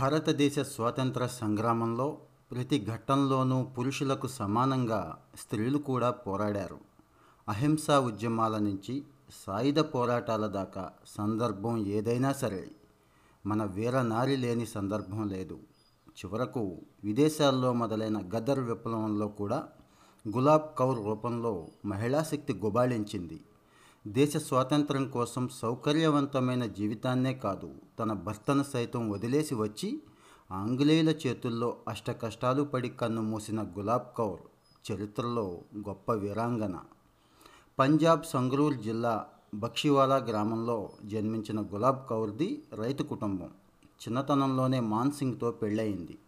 భారతదేశ స్వాతంత్ర సంగ్రామంలో ప్రతి ఘట్టంలోనూ పురుషులకు సమానంగా స్త్రీలు కూడా పోరాడారు. అహింసా ఉద్యమాల నుంచి సాయుధ పోరాటాల దాకా సందర్భం ఏదైనా సరే మన వీరనారి లేని సందర్భం లేదు. చివరకు విదేశాల్లో మొదలైన గదర్ విప్లవంలో కూడా గులాబ్ కౌర్ రూపంలో మహిళా శక్తి గుబాళించింది. దేశ స్వాతంత్రం కోసం సౌకర్యవంతమైన జీవితాన్నే కాదు తన భర్తను సైతం వదిలేసి వచ్చి ఆంగ్లేయుల చేతుల్లో అష్టకష్టాలు పడి కన్ను మూసిన గులాబ్ కౌర్ చరిత్రలో గొప్ప వీరాంగన. పంజాబ్ సంగ్రూర్ జిల్లా బక్షివాలా గ్రామంలో జన్మించిన గులాబ్ కౌర్ది రైతు కుటుంబం. చిన్నతనంలోనే మాన్సింగ్తో పెళ్ళయింది.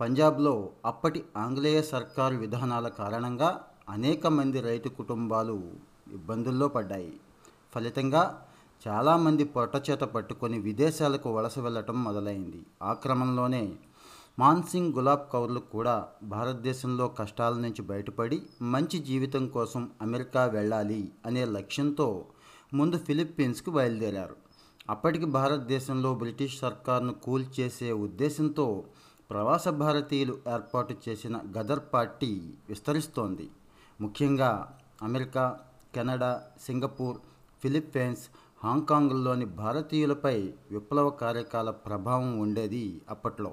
పంజాబ్లో అప్పటి ఆంగ్లేయ సర్కారు విధానాల కారణంగా అనేక మంది రైతు కుటుంబాలు ఇబ్బందుల్లో పడ్డాయి. ఫలితంగా చాలామంది పొట్టచేత పట్టుకొని విదేశాలకు వలస వెళ్ళటం మొదలైంది. ఆ క్రమంలోనే మాన్సింగ్ గులాబ్ కౌర్లు కూడా భారతదేశంలో కష్టాల నుంచి బయటపడి మంచి జీవితం కోసం అమెరికా వెళ్ళాలి అనే లక్ష్యంతో ముందు ఫిలిప్పీన్స్కి బయలుదేరారు. అప్పటికి భారతదేశంలో బ్రిటిష్ సర్కార్ను కూల్చేసే ఉద్దేశంతో ప్రవాస భారతీయులు ఏర్పాటు చేసిన గదర్ పార్టీ విస్తరిస్తోంది. ముఖ్యంగా అమెరికా కెనడా సింగపూర్ ఫిలిప్పైన్స్ హాంకాంగ్లోని భారతీయులపై విప్లవ కార్యకాల ప్రభావం ఉండేది అప్పట్లో.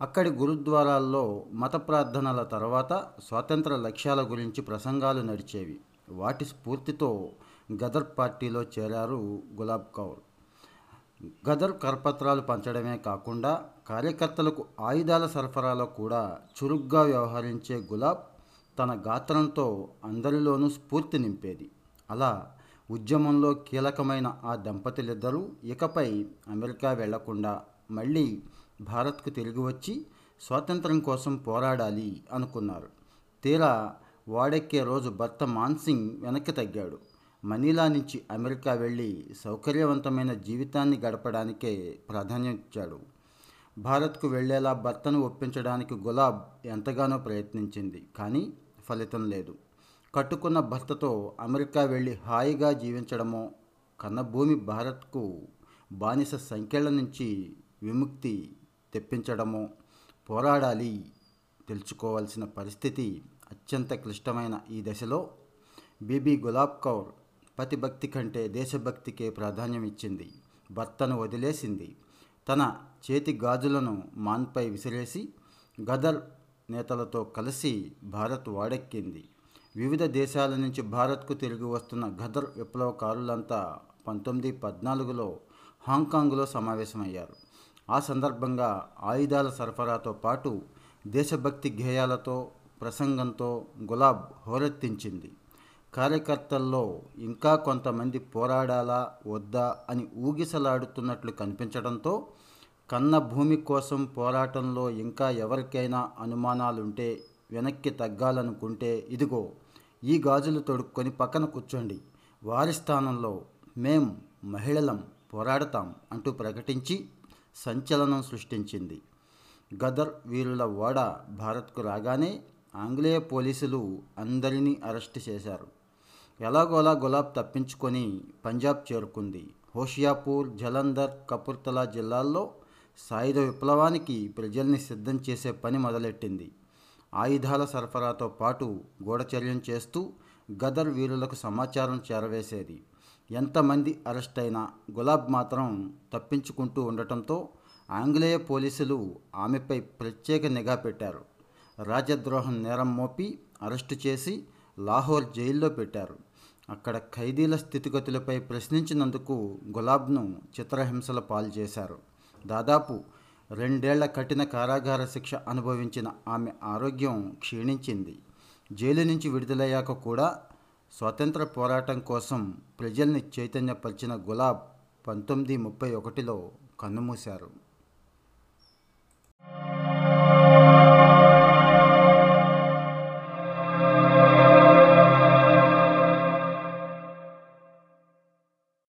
అక్కడి గురుద్వారాల్లో మత ప్రార్థనల తర్వాత స్వాతంత్ర లక్ష్యాల గురించి ప్రసంగాలు నడిచేవి. వాటి స్ఫూర్తితో గదర్ పార్టీలో చేరారు గులాబ్ కౌర్. గదర్ కరపత్రాలు పంచడమే కాకుండా కార్యకర్తలకు ఆయుధాల సరఫరాలో కూడా చురుగ్గా వ్యవహరించే గులాబ్ తన గాత్రంతో అందరిలోనూ స్ఫూర్తి నింపేది. అలా ఉద్యమంలో కీలకమైన ఆ దంపతులిద్దరూ ఇకపై అమెరికా వెళ్ళకుండా మళ్ళీ భారత్కు తిరిగి వచ్చి స్వాతంత్రం కోసం పోరాడాలి అనుకున్నారు. తీరా వాడెక్కే రోజు భర్త మాన్సింగ్ వెనక్కి తగ్గాడు. మనీలా నుంచి అమెరికా వెళ్ళి సౌకర్యవంతమైన జీవితాన్ని గడపడానికే ప్రాధాన్యం ఇచ్చాడు. భారత్కు వెళ్ళేలా భర్తను ఒప్పించడానికి గులాబ్ ఎంతగానో ప్రయత్నించింది. కానీ ఫలితం లేదు. కట్టుకున్న భర్తతో అమెరికా వెళ్ళి హాయిగా జీవించడమో కన్నభూమి భారత్కు బానిస సంఖ్యల నుంచి విముక్తి తెప్పించడమో పోరాడాలి తెలుసుకోవాల్సిన పరిస్థితి అత్యంత క్లిష్టమైన ఈ దశలో బీబీ గులాబ్ కౌర్ పతిభక్తి కంటే దేశభక్తికే ప్రాధాన్యం ఇచ్చింది. భర్తను వదిలేసింది. తన చేతి గాజులను మాన్పై విసిరేసి గదర్ నేతలతో కలిసి భారత్ వాడెక్కింది. వివిధ దేశాల నుంచి భారత్కు తిరిగి వస్తున్న గదర్ విప్లవకారులంతా పంతొమ్మిది పద్నాలుగులో హాంకాంగ్లో సమావేశమయ్యారు. ఆ సందర్భంగా ఆయుధాల సరఫరాతో పాటు దేశభక్తి గేయాలతో ప్రసంగంతో గులాబ్ హోరెత్తించింది. కార్యకర్తల్లో ఇంకా కొంతమంది పోరాడాలా వద్దా అని ఊగిసలాడుతున్నట్లు కనిపించడంతో కన్న భూమి కోసం పోరాటంలో ఇంకా ఎవరికైనా అనుమానాలుంటే వెనక్కి తగ్గాలనుకుంటే ఇదిగో ఈ గాజులు తొడుక్కొని పక్కన కూర్చోండి. వారి స్థానంలో మేం మహిళలం పోరాడతాం అంటూ ప్రకటించి సంచలనం సృష్టించింది. గదర్ వీరుల ఓడ భారత్కు రాగానే ఆంగ్లేయ పోలీసులు అందరినీ అరెస్ట్ చేశారు. ఎలాగోలా గులాబ్ తప్పించుకొని పంజాబ్ చేరుకుంది. హోషియాపూర్ జలంధర్ కపుర్తలా జిల్లాల్లో సాయుధ విప్లవానికి ప్రజల్ని సిద్ధం చేసే పని మొదలెట్టింది. ఆయుధాల సరఫరాతో పాటు గూఢచర్యం చేస్తూ గదర్ వీరులకు సమాచారం చేరవేసేది. ఎంతమంది అరెస్ట్ అయినా గులాబ్ మాత్రం తప్పించుకుంటూ ఉండటంతో ఆంగ్లేయ పోలీసులు ఆమెపై ప్రత్యేక నిఘా పెట్టారు. రాజద్రోహం నేరం మోపి అరెస్టు చేసి లాహోర్ జైల్లో పెట్టారు. అక్కడ ఖైదీల స్థితిగతులపై ప్రశ్నించినందుకు గులాబ్ను చిత్రహింసల పాలు చేశారు. దాదాపు రెండేళ్ళ కఠిన కారాగార శిక్ష అనుభవించిన ఆమె ఆరోగ్యం క్షీణించింది. జైలు నుంచి విడుదలయ్యాక కూడా స్వాతంత్ర పోరాటం కోసం ప్రజల్ని చైతన్యపరిచిన గులాబ్ పంతొమ్మిది ముప్పై ఒకటిలో కన్నుమూశారు.